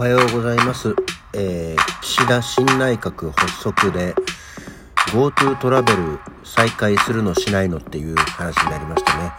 はようございます。えー岸田新内閣発足で GoTo トラベル再開するのしないのっていう話になりましたね。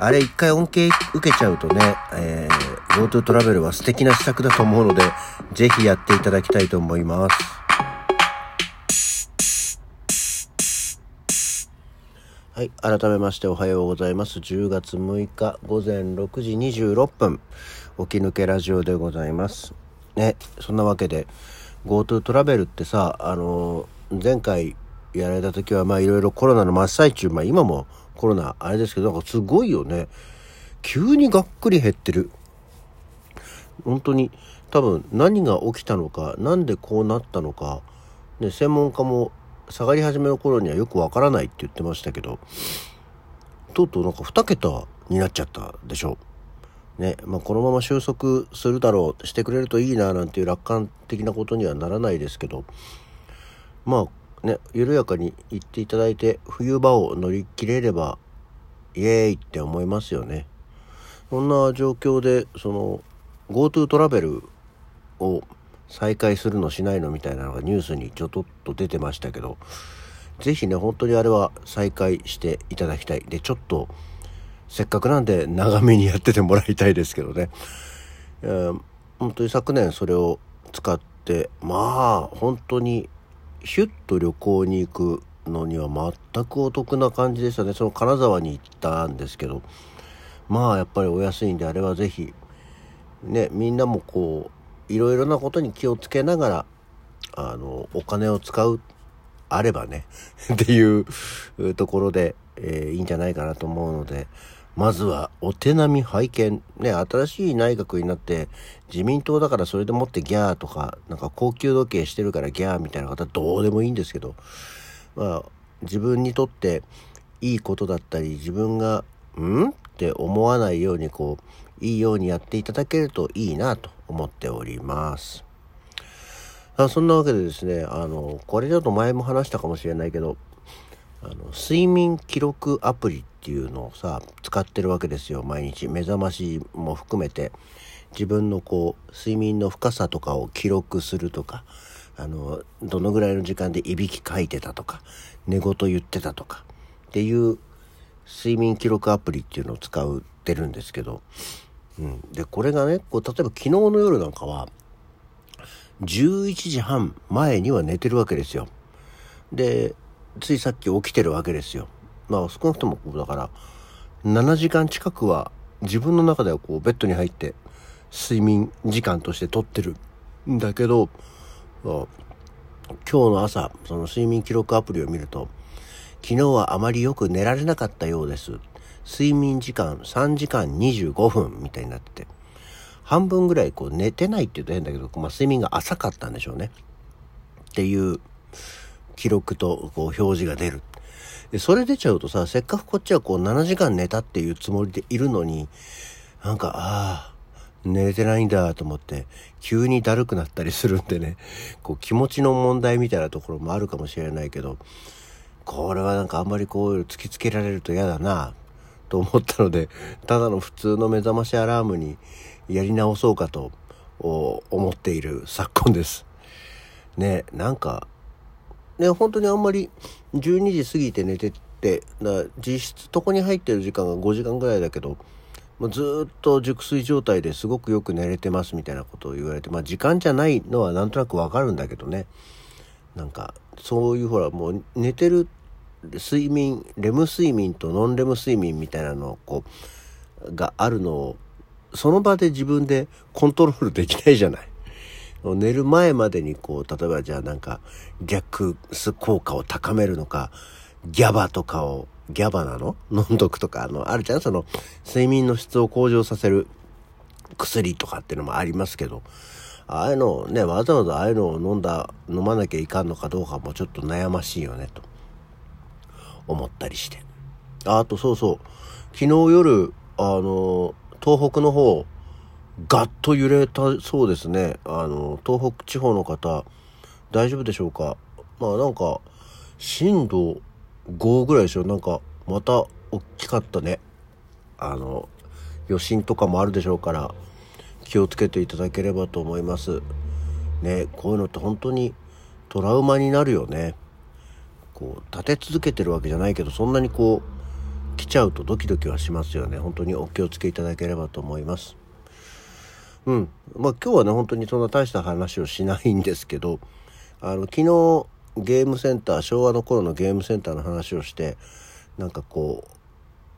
あれ一回恩恵受けちゃうとね、えー GoTo トラベルは素敵な施策だと思うので、ぜひやっていただきたいと思います。はい。改めましておはようございます。10月6日午前6時26分、起き抜けラジオでございます。ね、そんなわけで、GoTo トラベルってさ、あの前回やられた時は、まあいろいろコロナの真っ最中、まあ今もコロナあれですけど、なんかすごいよね。急にがっくり減ってる。本当に多分何が起きたのかなんでこうなったのか、ね、専門家も下がり始めの頃にはよくわからないって言ってましたけどとうとうなんか2桁になっちゃったでしょねまあ、このまま収束するだろうしてくれるといいななんていう楽観的なことにはならないですけどまあね緩やかに言っていただいて冬場を乗り切れればイエーイって思いますよね。そんな状況でその GoTo トラベルを再開するのしないのみたいなのがニュースにちょっと出てましたけど是非ね本当にあれは再開していただきたいでちょっとせっかくなんで長めにやっててもらいたいですけどね、えー本当に昨年それを使ってまあ本当にヒュッと旅行に行くのには全くお得な感じでしたね。その金沢に行ったんですけど。まあやっぱりお安いんであれは是非ねみんなもこういろいろなことに気をつけながらあのお金を使うあればねっていうところで、えーいいんじゃないかなと思うので。まずはお手並み拝見ね新しい内閣になって自民党だからそれでもってギャーとかなんか高級時計してるからギャーみたいな方どうでもいいんですけどまあ自分にとっていいことだったり自分が「ん?」って思わないようにこういいようにやっていただけるといいなと思っております。あそんなわけでですねあのこれちょっと前も話したかもしれないけどあの睡眠記録アプリっていうのをさ使ってるわけですよ毎日。目覚ましも含めて。自分のこう睡眠の深さとかを記録するとかあのどのぐらいの時間でいびきかいてたとか寝言言ってたとかっていう睡眠記録アプリっていうのを使ってるんですけど、うん、でこれがねこう例えば昨日の夜なんかは11時半前には寝てるわけですよ。でついさっき起きてるわけですよ。まあ少なくともこうだから7時間近くは自分の中ではこうベッドに入って睡眠時間として取ってるんだけど今日の朝その睡眠記録アプリを見ると昨日はあまりよく寝られなかったようです。睡眠時間3時間25分みたいになってて。半分ぐらいこう寝てないって言うと変だけど、まあ、睡眠が浅かったんでしょうね。っていう記録とこう表示が出るでそれ出ちゃうとさせっかくこっちはこう7時間寝たっていうつもりでいるのになんかああ寝れてないんだと思って急にだるくなったりするんでねこう気持ちの問題みたいなところもあるかもしれないけどこれはなんかあんまりこう突きつけられると嫌だなと思ったのでただの普通の目覚ましアラームにやり直そうかと思っている昨今です。ねなんかね本当にあんまり12時過ぎて寝てってな実質床に入ってる時間が5時間ぐらいだけどずっと熟睡状態ですごくよく寝れてますみたいなことを言われてまあ時間じゃないのはなんとなくわかるんだけどねなんかそういうほらもう寝てる睡眠レム睡眠とノンレム睡眠みたいなのをこうがあるのをその場で自分でコントロールできないじゃない。寝る前までにこう例えばじゃあなんかリラックス効果を高めるのかギャバとかをギャバなの？飲んどくとかあのあるじゃん？その睡眠の質を向上させる薬とかっていうのもありますけどああいうのをねわざわざああいうのを飲んだ飲まなきゃいかんのかどうかもちょっと悩ましいよねと。思ったりして。あとそうそう。昨日夜あの東北の方ガッと揺れたそうですね。あの東北地方の方大丈夫でしょうか？まあなんか震度5ぐらいでしょなんかまた大きかったね。あの余震とかもあるでしょうから気をつけていただければと思います。ねこういうのって本当にトラウマになるよね。こう立て続けてるわけじゃないけどそんなにこう来ちゃうとドキドキはしますよね。本当にお気をつけいただければと思います。うんまあ今日はね本当にそんな大した話をしないんですけどあの昨日ゲームセンター昭和の頃のゲームセンターの話をしてなんかこ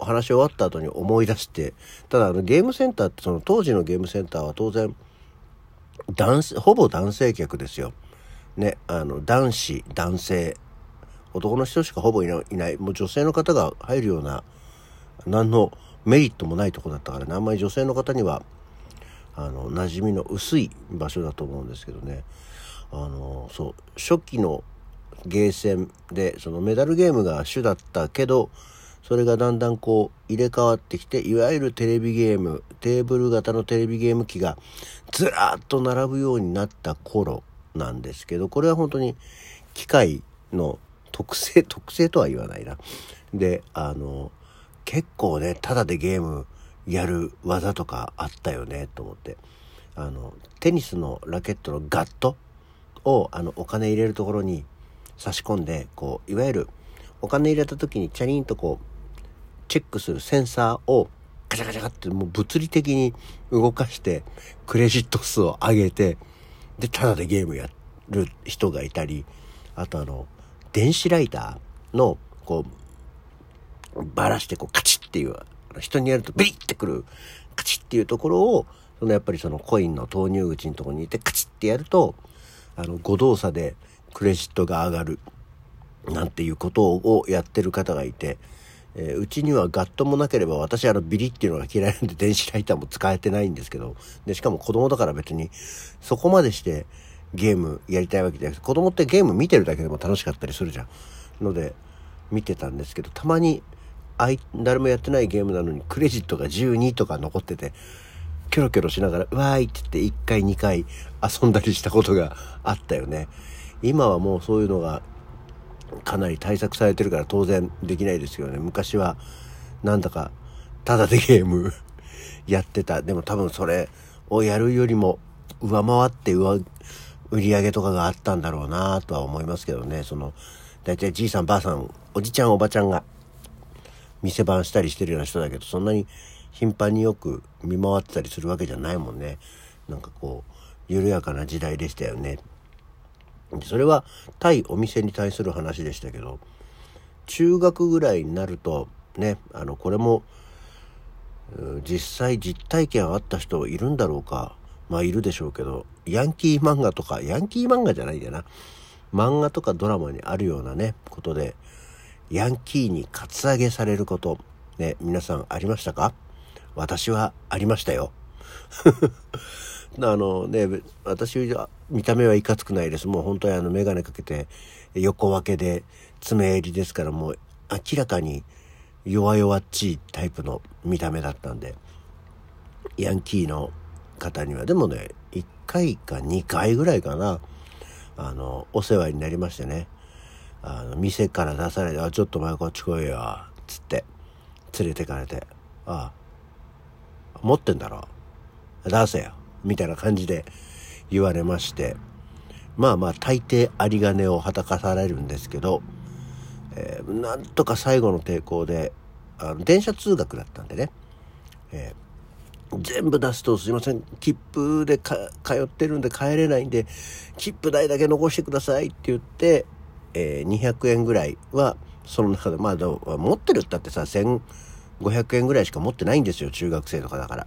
う話終わった後に思い出してただあのゲームセンターってその当時のゲームセンターは当然男性ほぼ男性客ですよ。ねあの男子男性男の人しかほぼいないもう女性の方が入るような何のメリットもないとこだったからねあんまり女性の方にはあの馴染みの薄い場所だと思うんですけどねあのそう初期のゲーセンでそのメダルゲームが主だったけどそれがだんだんこう入れ替わってきていわゆるテレビゲームテーブル型のテレビゲーム機がずらっと並ぶようになった頃なんですけどこれは本当に機械の特性特性とは言わないな。であの結構ねただでゲームやる技とかあったよねと思って。あのテニスのラケットのガットをあのお金入れるところに差し込んでこういわゆるお金入れた時にチャリンとこうチェックするセンサーをガチャガチャガってもう物理的に動かしてクレジット数を上げてでただでゲームやる人がいたりあとあの電子ライターのこうばらしてこうカチッっていう人にやるとビリッてくるカチッっていうところをそのやっぱりそのコインの投入口のところにいてカチッってやるとあの誤動作でクレジットが上がるなんていうことをやってる方がいて、えー、うちにはガットもなければ私あのビリっていうのが嫌いなんで電子ライターも使えてないんですけどでしかも子供だから別にそこまでしてゲームやりたいわけじゃなくて子供ってゲーム見てるだけでも楽しかったりするじゃん。ので見てたんですけどたまにあい誰もやってないゲームなのにクレジットが12とか残っててキョロキョロしながら「わーい」って言って1回2回遊んだりしたことがあったよね。今はもうそういうのがかなり対策されてるから当然できないですよね。昔はなんだかただでゲーム やってた。でも多分それをやるよりも上回って上売り上げとかがあったんだろうなとは思いますけどね。その、大体じいさんばあさん、おじちゃんおばちゃんが店番したりしてるような人だけど、そんなに頻繁によく見回ってたりするわけじゃないもんね。なんかこう、緩やかな時代でしたよね。それは対お店に対する話でしたけど、中学ぐらいになると、ね、あの、これも、実際実体験あった人いるんだろうか。まあいるでしょうけど、ヤンキー漫画とか、ヤンキー漫画じゃないんだよな。漫画とかドラマにあるようなね、ことで、ヤンキーにカツアゲされること、ね、皆さんありましたか？私はありましたよ。あのね、私は見た目はいかつくないです。もう本当にあの眼鏡かけて横分けで爪襟ですからもう明らかに弱々っちいタイプの見た目だったんで、ヤンキーの方にはでもね1回か2回ぐらいかなあのお世話になりましてねあの店から出されて「あちょっと前こっち来いよ」つって連れてかれて「ああ持ってんだろ出せよ」みたいな感じで言われましてまあまあ大抵有り金をはたかされるんですけど、えー、なんとか最後の抵抗であの電車通学だったんでね、えー全部出すとすいません切符で通ってるんで帰れないんで切符代だけ残してくださいって言って、えー、200円ぐらいはその中でまあ持ってるったってさ1500円ぐらいしか持ってないんですよ中学生とかだから。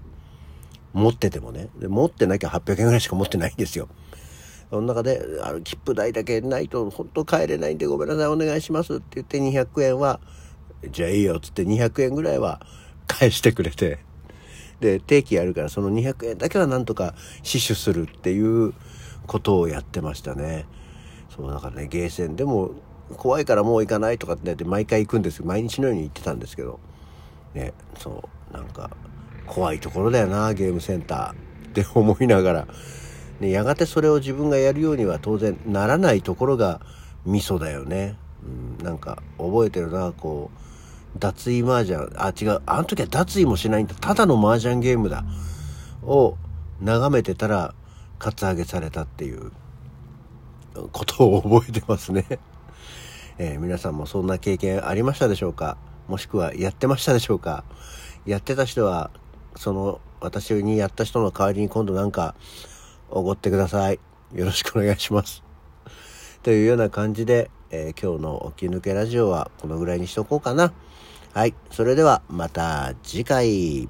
持っててもね。で持ってなきゃ800円ぐらいしか持ってないんですよ。その中であの切符代だけないと本当帰れないんでごめんなさいお願いしますって言って200円はじゃあいいよつって200円ぐらいは返してくれて。で定期やるからその200円だけはなんとか死守するっていうことをやってましたね。そうだからねゲーセンでも怖いからもう行かないとかって毎回行くんです毎日のように行ってたんですけど。ねそうなんか怖いところだよなゲームセンターって思いながら、ね、やがてそれを自分がやるようには当然ならないところがミソだよね、うん、なんか覚えてるなこう脱衣麻雀、あ、違う、あの時は脱衣もしないんだ。ただの麻雀ゲームだ。を眺めてたらカツアゲされたっていう。ことを覚えてますね。えー、皆さんもそんな経験ありましたでしょうか？もしくはやってましたでしょうか？やってた人は、その私にやった人の代わりに今度なんかおごってください。よろしくお願いします。というような感じで、えー、今日の起き抜けラジオはこのぐらいにしとこうかな。はい。それではまた次回。